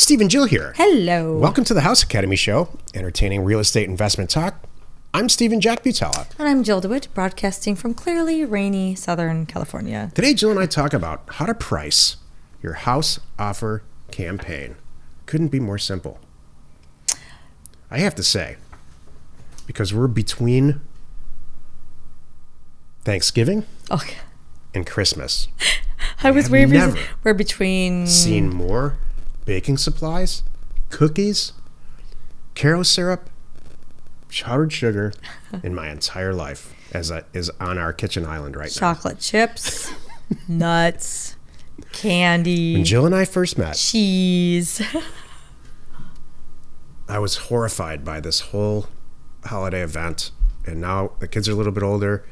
Steve and Jill here. Hello. Welcome to the House Academy Show, entertaining real estate investment talk. I'm Stephen Jack Butala. And I'm Jill DeWitt, broadcasting from clearly rainy Southern California. Today, Jill and I talk about how to price your house offer campaign. Couldn't be more simple. I have to say, because we're between Thanksgiving Okay. and Christmas, I was waving. We're between. seen more baking supplies, cookies, Karo syrup, powdered sugar in my entire life as I, is on our kitchen island right now. chocolate chips, nuts, candy, When Jill and I first met, cheese. I was horrified by this whole holiday event, and now the kids are a little bit older,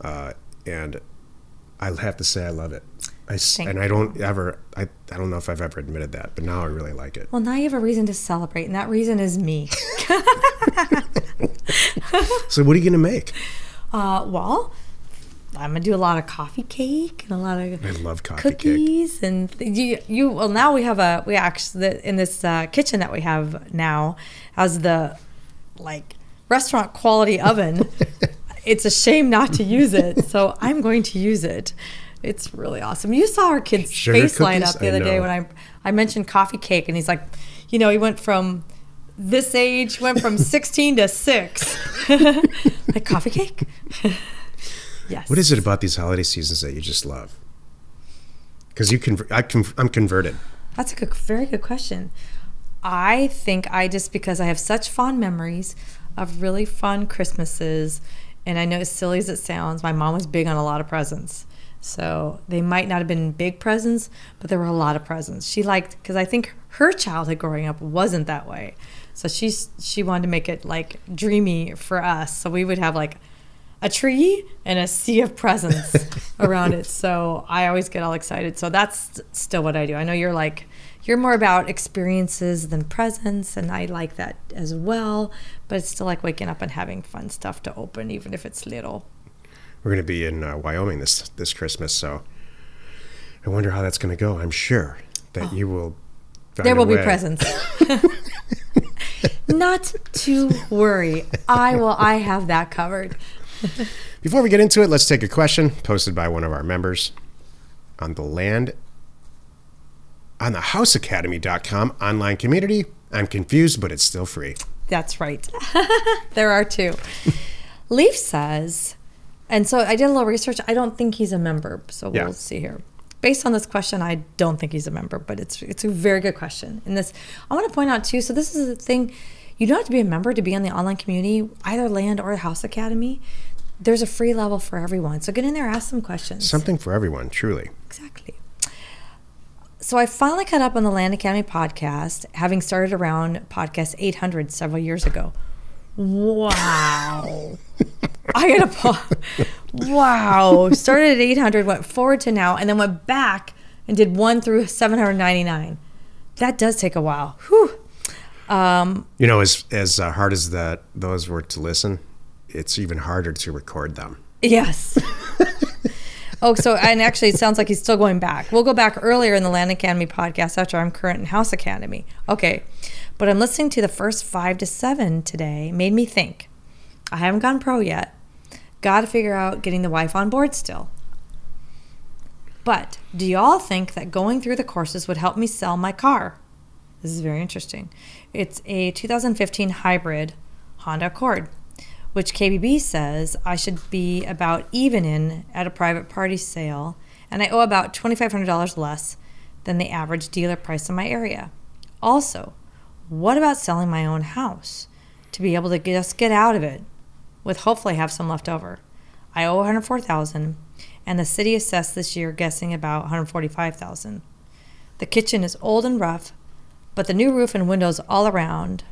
uh, and I have to say I love it. I Thank and I don't ever, I, I don't know if I've ever admitted that, but now I really like it. Well, now you have a reason to celebrate, and that reason is me. So what are you gonna make? Uh, well, I'm gonna do a lot of coffee cake and a lot of I love coffee cake. cookies and th- you, you. Well, now we have a we actually in this uh, kitchen that we have now has the like restaurant quality oven. it's a shame not to use it, so I'm going to use it. It's really awesome. You saw our kid's Sugar face light cookies? up the I other day when I I mentioned coffee cake, and he's like, you know, he went from this age went from 16 to 6 like coffee cake yes What is it about these holiday seasons that you just love? Because you can, I con- I'm converted. That's a good, very good question. I think I just because I have such fond memories of really fun Christmases, and I know as silly as it sounds, my mom was big on a lot of presents. So they might not have been big presents, but there were a lot of presents. She liked because I think her childhood growing up wasn't that way. So she's she wanted to make it like dreamy for us. So we would have like a tree and a sea of presents around it. So I always get all excited. So that's still what I do. I know you're like you're more about experiences than presents, and I like that as well. But it's still like waking up and having fun stuff to open, even if it's little. We're going to be in uh, Wyoming this this Christmas, so I wonder how that's going to go. I'm sure that you will. find There will be presents. Not to worry. I will. I have that covered. Before we get into it, let's take a question posted by one of our members on the land on the houseacademy.com online community. I'm confused, but it's still free. That's right. there are two. Leaf says, and so I did a little research. I don't think he's a member, so Yeah. we'll see here. Based on this question, I don't think he's a member, but it's it's a very good question. And this, I want to point out too. So this is the thing: you don't have to be a member to be on the online community, either Land or House Academy. There's a free level for everyone. So get in there, ask some questions. Something for everyone, truly. Exactly. So I finally caught up on the Land Academy podcast, having started around podcast 800 several years ago. Wow. I gotta pause. Wow. Started at 800, went forward to now, and then went back and did one through 799. That does take a while. Whew. Um, You know, as as uh, hard as that those were to listen, it's even harder to record them. Yes. oh, so and actually, it sounds like he's still going back. We'll go back earlier in the Land Academy podcast after I'm current in House Academy. Okay, but I'm listening to the first five to seven today. Made me think. I haven't gone pro yet. Got to figure out getting the wife on board still. But do y'all think that going through the courses would help me sell my car? This is very interesting. It's a 2015 hybrid Honda Accord, which KBB says I should be about even in at a private party sale, and I owe about $2,500 less than the average dealer price in my area. Also, what about selling my own house to be able to just get out of it with hopefully have some left over? I owe 104,000 and the city assessed this year guessing about 145,000. The kitchen is old and rough, but the new roof and windows all around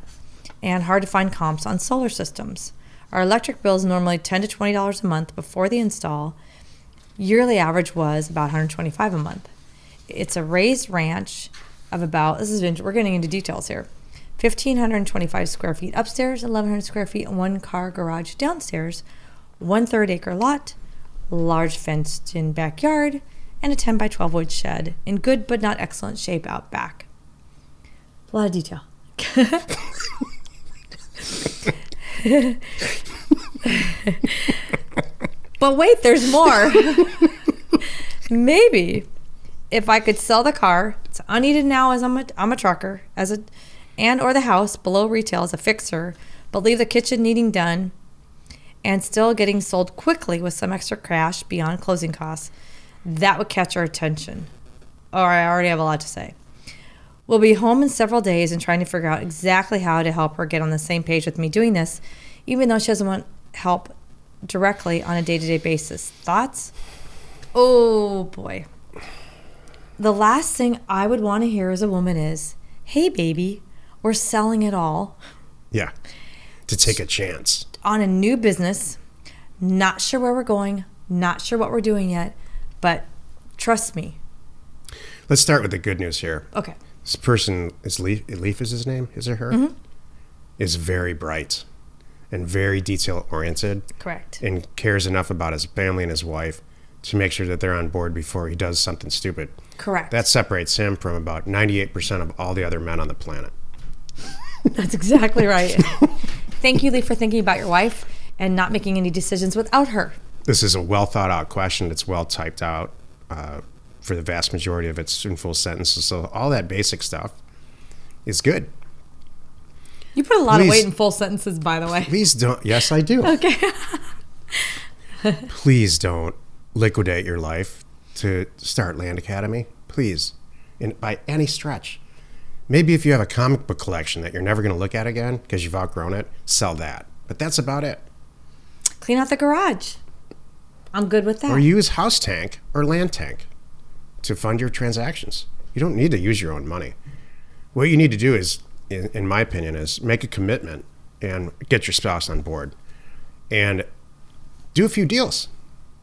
and hard to find comps on solar systems. Our electric bill is normally 10 to $20 a month before the install. Yearly average was about 125 a month. It's a raised ranch of about this is we're getting into details here. 1525 square feet upstairs, 1100 square feet and one car garage downstairs, one third acre lot, large fenced in backyard, and a 10 by 12 wood shed in good but not excellent shape out back. A lot of detail. but wait, there's more. Maybe if I could sell the car, it's unneeded now as I'm a, I'm a trucker, as a, and or the house below retail as a fixer, but leave the kitchen needing done, and still getting sold quickly with some extra cash beyond closing costs, that would catch our attention. Or I already have a lot to say. We'll be home in several days and trying to figure out exactly how to help her get on the same page with me doing this, even though she doesn't want help directly on a day to day basis. Thoughts? Oh boy. The last thing I would want to hear as a woman is, hey, baby, we're selling it all Yeah. To take a chance. On a new business, not sure where we're going, not sure what we're doing yet, but trust me. Let's start with the good news here. Okay. This person is Leaf. Leaf is his name. Is it her? Mm-hmm. Is very bright, and very detail oriented, Correct. and cares enough about his family and his wife to make sure that they're on board before he does something stupid. Correct. That separates him from about ninety-eight percent of all the other men on the planet. That's exactly right. Thank you, Lee, for thinking about your wife and not making any decisions without her. This is a well thought out question. It's well typed out uh, for the vast majority of its in full sentences. So all that basic stuff is good. You put a lot of weight in full sentences, by the way. Please don't. Yes, I do. Okay. Please don't liquidate your life to start Land Academy. Please, in, by any stretch. Maybe if you have a comic book collection that you're never going to look at again because you've outgrown it, sell that. But that's about it. Clean out the garage. I'm good with that. Or use House Tank or Land Tank to fund your transactions. You don't need to use your own money. What you need to do is, in, in my opinion, is make a commitment and get your spouse on board and do a few deals.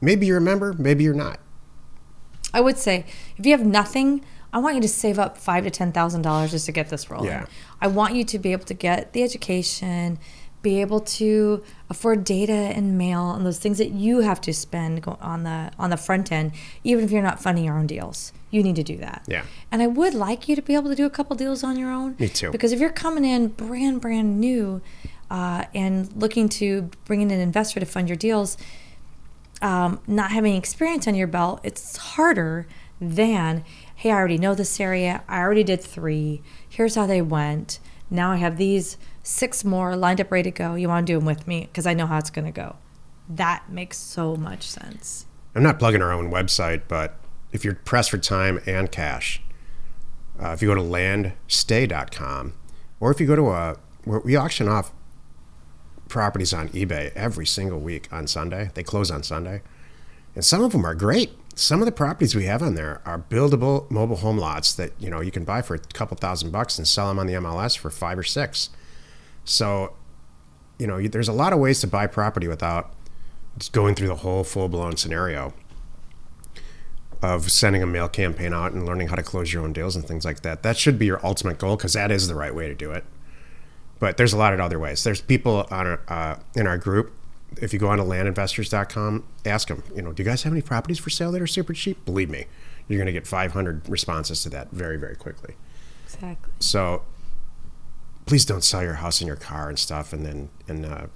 Maybe you're a member, maybe you're not. I would say if you have nothing, I want you to save up five to ten thousand dollars just to get this rolling. Yeah. I want you to be able to get the education, be able to afford data and mail and those things that you have to spend on the on the front end, even if you're not funding your own deals. You need to do that. Yeah. And I would like you to be able to do a couple deals on your own. Me too. Because if you're coming in brand brand new, uh, and looking to bring in an investor to fund your deals, um, not having experience on your belt, it's harder than, hey, I already know this area. I already did three. Here's how they went. Now I have these six more lined up, ready to go. You want to do them with me because I know how it's going to go. That makes so much sense. I'm not plugging our own website, but if you're pressed for time and cash, uh, if you go to landstay.com, or if you go to a, we auction off properties on eBay every single week on Sunday. They close on Sunday. And some of them are great. Some of the properties we have on there are buildable mobile home lots that, you know, you can buy for a couple thousand bucks and sell them on the MLS for five or six. So, you know, there's a lot of ways to buy property without going through the whole full blown scenario of sending a mail campaign out and learning how to close your own deals and things like that. That should be your ultimate goal because that is the right way to do it. But there's a lot of other ways. There's people on our, uh, in our group. If you go on to landinvestors.com, ask them, you know, do you guys have any properties for sale that are super cheap? Believe me, you're going to get 500 responses to that very, very quickly. Exactly. So please don't sell your house and your car and stuff, and then and uh,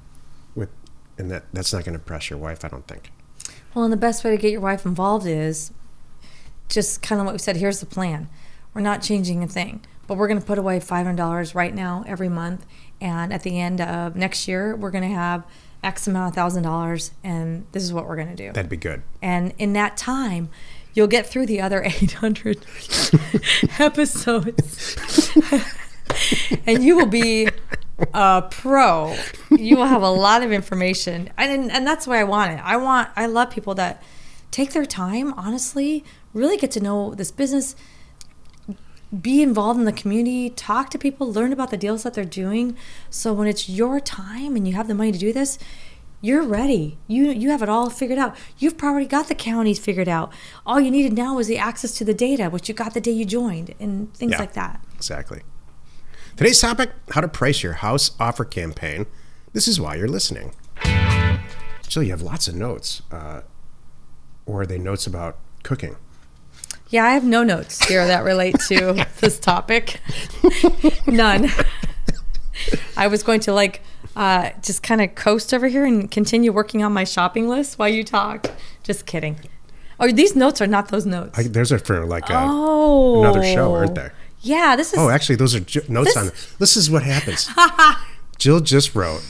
with and that that's not going to impress your wife, I don't think. Well, and the best way to get your wife involved is just kind of what we said. Here's the plan. We're not changing a thing, but we're going to put away $500 right now every month. And at the end of next year, we're going to have X amount of thousand dollars. And this is what we're going to do. That'd be good. And in that time, you'll get through the other 800 episodes. and you will be a pro. You will have a lot of information. And, and that's why I want it. I want, I love people that take their time, honestly, really get to know this business, be involved in the community, talk to people, learn about the deals that they're doing. So when it's your time and you have the money to do this, you're ready. You you have it all figured out. You've probably got the counties figured out. All you needed now was the access to the data, which you got the day you joined, and things Yeah. like that. Exactly. Today's topic how to price your house offer campaign. This is why you're listening. So you have lots of notes. Uh, or are they notes about cooking? Yeah, I have no notes here that relate to this topic. None. I was going to like uh, just kind of coast over here and continue working on my shopping list while you talk. Just kidding. Oh, these notes are not those notes. I, those are for like a, oh, another show, aren't they? Yeah, this is. Oh, actually, those are ju- notes This- on. This is what happens. Jill just wrote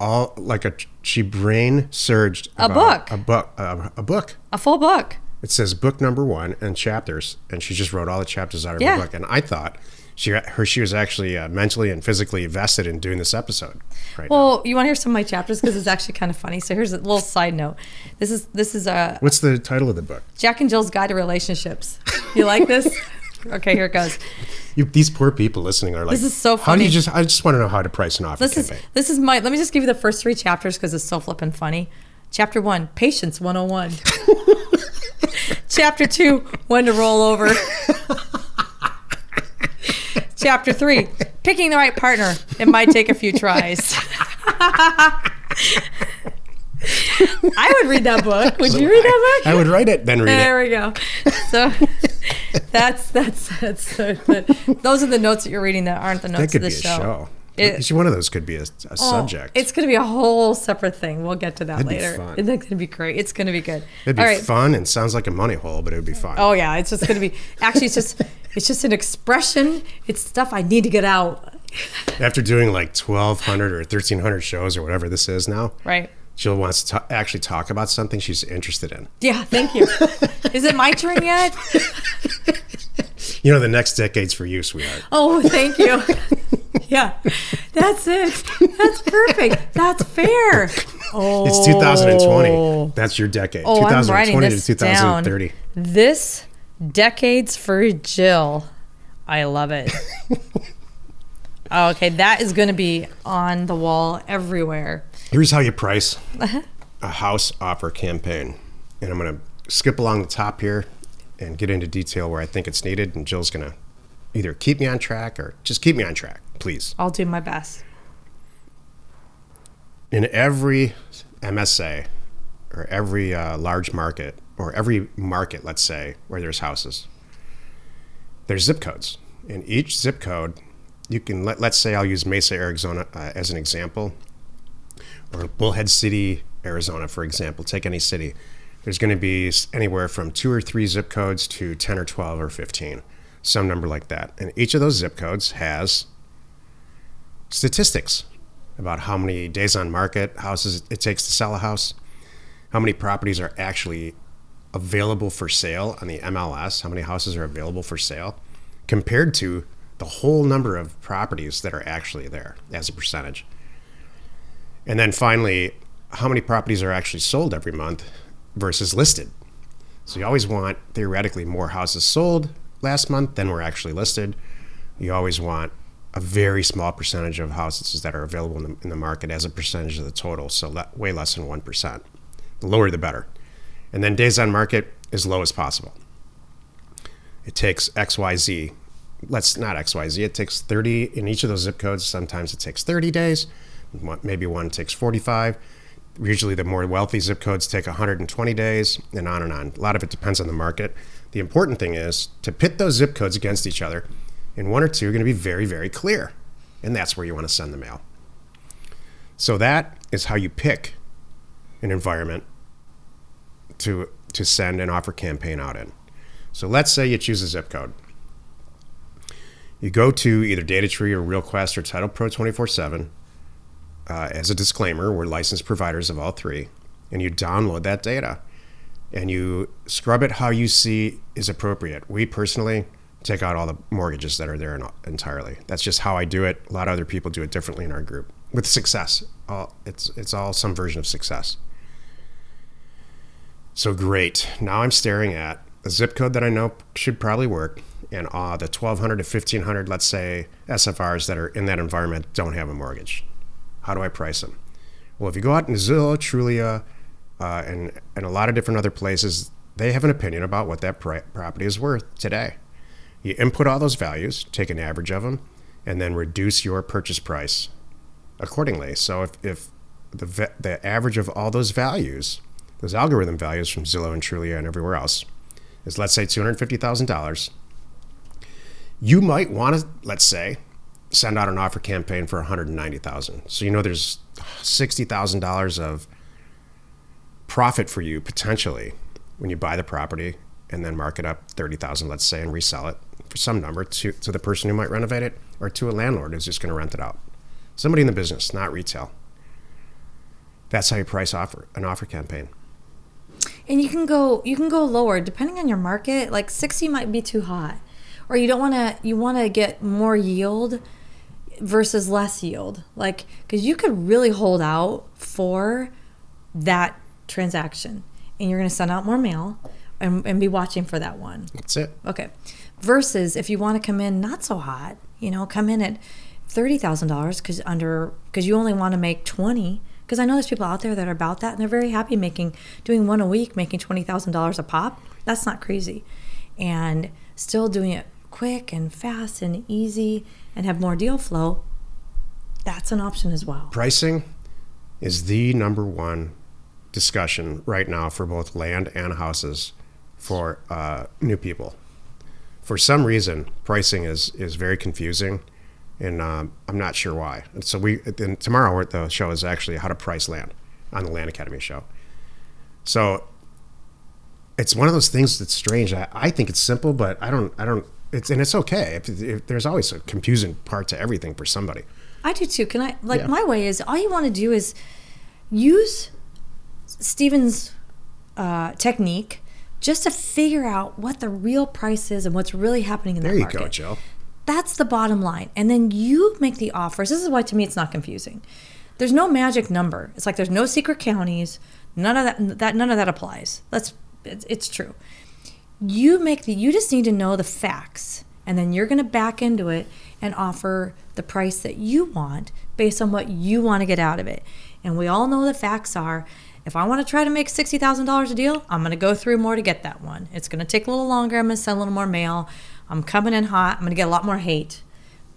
all like a she brain surged A book. a book a, a book. a full book. It says book number one and chapters, and she just wrote all the chapters out of Yeah. the book. And I thought she her she was actually uh, mentally and physically invested in doing this episode. Right. now. Well, you want to hear some of my chapters because it's actually kind of funny. So here's a little side note. This is this is a What's the title of the book? Jack and Jill's Guide to Relationships. You like this? okay, here it goes. You, these poor people listening are like, This is so funny. How do you just? I just want to know how to price an offer This is this is my. Let me just give you the first three chapters because it's so flippin' funny. Chapter one, patience 101. Chapter two, when to roll over. Chapter three, picking the right partner. It might take a few tries. I would read that book. Would you read that book? I would write it, then read There it. There we go. So that's that's that's so good. Those are the notes that you're reading that aren't the That notes could of be the a show. show. It- Each one of those could be a, a Oh, subject. It's going to be a whole separate thing. We'll get to that That'd later. Isn't that going to be great? It's going to be good. It'd be right. fun and sounds like a money hole, but it would be fun. Oh yeah, it's just going to be. Actually, it's just it's just an expression. It's stuff I need to get out. After doing like 1,200 or 1,300 shows or whatever this is now, Right. Jill wants to ta- actually talk about something she's interested in. Yeah. Thank you. Is it my turn yet? You know, the next decade's for you, sweetheart. Oh, thank you. Yeah, that's it. That's perfect. That's fair. Oh, It's 2020. That's your decade. Oh, I'm writing this to 2030. down. This decades for Jill. I love it. okay, that is going to be on the wall everywhere. Here's how you price Uh-huh. a house offer campaign. And I'm going to skip along the top here and get into detail where I think it's needed. And Jill's going to either keep me on track or just keep me on track, please. I'll do my best. in every MSA or every uh, large market or every market, let's say, where there's houses, there's zip codes. In each zip code, you can let, let's say I'll use Mesa, Arizona uh, as an example, or Bullhead City, Arizona, for example. Take any city. There's going to be anywhere from two or three zip codes to 10 or 12 or 15, some number like that. And each of those zip codes has statistics about how many days on market houses it takes to sell a house, how many properties are actually available for sale on the MLS, how many houses are available for sale, compared to the whole number of properties that are actually there as a percentage. And then finally, how many properties are actually sold every month versus listed. So you always want theoretically more houses sold last month than were actually listed. You always want a very small percentage of houses that are available in the, in the market as a percentage of the total, so le- way less than 1%. The lower the better. And then days on market as low as possible. It takes XYZ. Let's not XYZ. It takes 30 in each of those zip codes. Sometimes it takes 30 days. Maybe one takes 45. Usually, the more wealthy zip codes take 120 days, and on and on. A lot of it depends on the market. The important thing is to pit those zip codes against each other, and one or two are going to be very, very clear. And that's where you want to send the mail. So, that is how you pick an environment to, to send an offer campaign out in. So, let's say you choose a zip code. You go to either DataTree or RealQuest or Title Pro 24 7 uh, as a disclaimer, we're licensed providers of all three, and you download that data and you scrub it how you see is appropriate. We personally take out all the mortgages that are there entirely. That's just how I do it. A lot of other people do it differently in our group with success. All, it's, it's all some version of success. So great. Now I'm staring at a zip code that I know should probably work, and uh, the 1,200 to 1,500, let's say, SFRs that are in that environment don't have a mortgage. How do I price them? Well, if you go out in Zillow, Trulia, uh, and, and a lot of different other places, they have an opinion about what that property is worth today. You input all those values, take an average of them, and then reduce your purchase price accordingly. So if, if the, the average of all those values, those algorithm values from Zillow and Trulia and everywhere else, is let's say $250,000. You might want to, let's say, send out an offer campaign for 190,000. So you know there's $60,000 of profit for you potentially when you buy the property and then mark it up 30,000 let's say and resell it some number to, to the person who might renovate it or to a landlord who's just going to rent it out. Somebody in the business, not retail. That's how you price offer an offer campaign. And you can go you can go lower depending on your market. Like 60 might be too hot. Or you don't want to you want to get more yield versus less yield. Like cuz you could really hold out for that transaction and you're going to send out more mail and, and be watching for that one. That's it. Okay. Versus if you want to come in not so hot, you know, come in at thirty thousand dollars because under because you only want to make twenty. Because I know there's people out there that are about that and they're very happy making doing one a week, making twenty thousand dollars a pop. That's not crazy, and still doing it quick and fast and easy and have more deal flow. That's an option as well. Pricing is the number one discussion right now for both land and houses for uh, new people. For some reason, pricing is is very confusing, and um, I'm not sure why. And so we and tomorrow the show is actually how to price land on the Land Academy show. So it's one of those things that's strange. I, I think it's simple, but I don't I don't. It's and it's okay. If, if there's always a confusing part to everything for somebody. I do too. Can I like Yeah. my way is all you want to do is use Steven's uh, technique just to figure out what the real price is and what's really happening in the market. There you go, Joe. That's the bottom line. And then you make the offers. This is why to me it's not confusing. There's no magic number. It's like there's no secret counties. None of that that none of that applies. That's it's, it's true. You make the you just need to know the facts and then you're going to back into it and offer the price that you want based on what you want to get out of it. And we all know the facts are if I want to try to make $60,000 a deal, I'm going to go through more to get that one. It's going to take a little longer. I'm going to send a little more mail. I'm coming in hot. I'm going to get a lot more hate.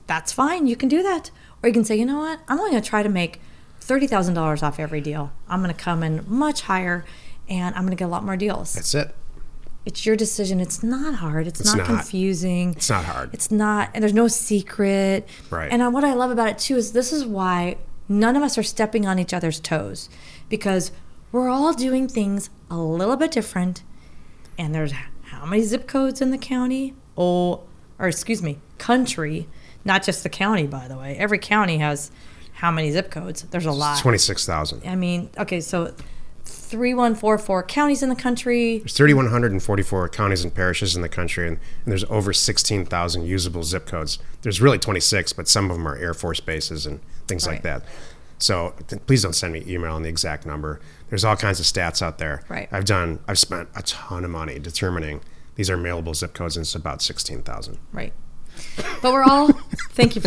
That's fine. You can do that. Or you can say, you know what? I'm only going to try to make $30,000 off every deal. I'm going to come in much higher and I'm going to get a lot more deals. That's it. It's your decision. It's not hard. It's, It's not, not. confusing. It's not hard. It's not, and there's no secret. Right. And what I love about it too is this is why none of us are stepping on each other's toes because we're all doing things a little bit different. And there's how many zip codes in the county? Oh, or excuse me, country, not just the county, by the way. Every county has how many zip codes? There's a lot. Twenty six thousand. I mean, okay, so 3144 counties in the country. There's 3,144 counties and parishes in the country, and, and there's over 16,000 usable zip codes. There's really 26, but some of them are Air Force bases and things like that. So please don't send me email on the exact number. There's all kinds of stats out there. Right. I've done. I've spent a ton of money determining these are mailable zip codes, and it's about 16,000. Right. But we're all thank you.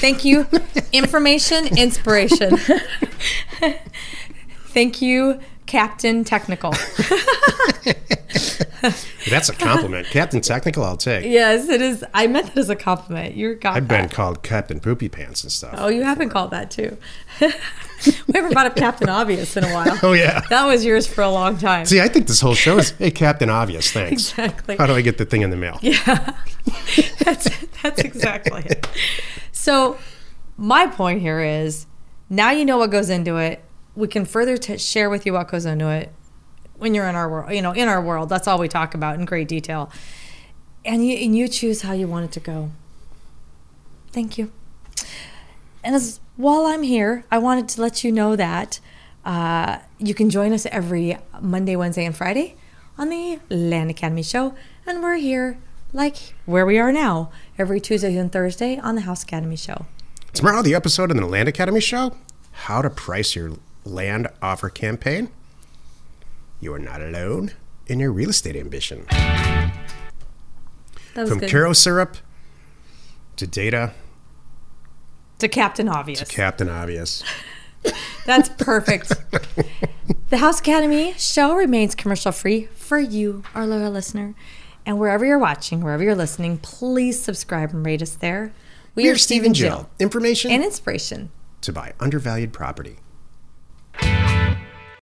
Thank you. Information, inspiration. thank you, Captain Technical. That's a compliment, Captain Technical. I'll take. yes, it is. I meant that as a compliment. You got I've been called Captain Poopy Pants and stuff. Oh, you have been called that too. we haven't brought up Captain Obvious in a while. Oh, yeah. That was yours for a long time. See, I think this whole show is, hey, Captain Obvious, thanks. Exactly. How do I get the thing in the mail? Yeah, that's that's exactly it. So, my point here is now you know what goes into it. We can further t- share with you what goes into it when you're in our world. You know, in our world, that's all we talk about in great detail. And you and you choose how you want it to go. Thank you. And as while I'm here, I wanted to let you know that uh, you can join us every Monday, Wednesday, and Friday on the Land Academy Show, and we're here like where we are now every Tuesday and Thursday on the House Academy Show. Tomorrow, the episode in the Land Academy show How to Price Your Land Offer Campaign. You are not alone in your real estate ambition. From good. Karo syrup to data to Captain Obvious. Captain Obvious. That's perfect. the House Academy show remains commercial free for you, our loyal listener. And wherever you're watching, wherever you're listening, please subscribe and rate us there. We, We are Steve and Jill. Information and inspiration. to buy undervalued property.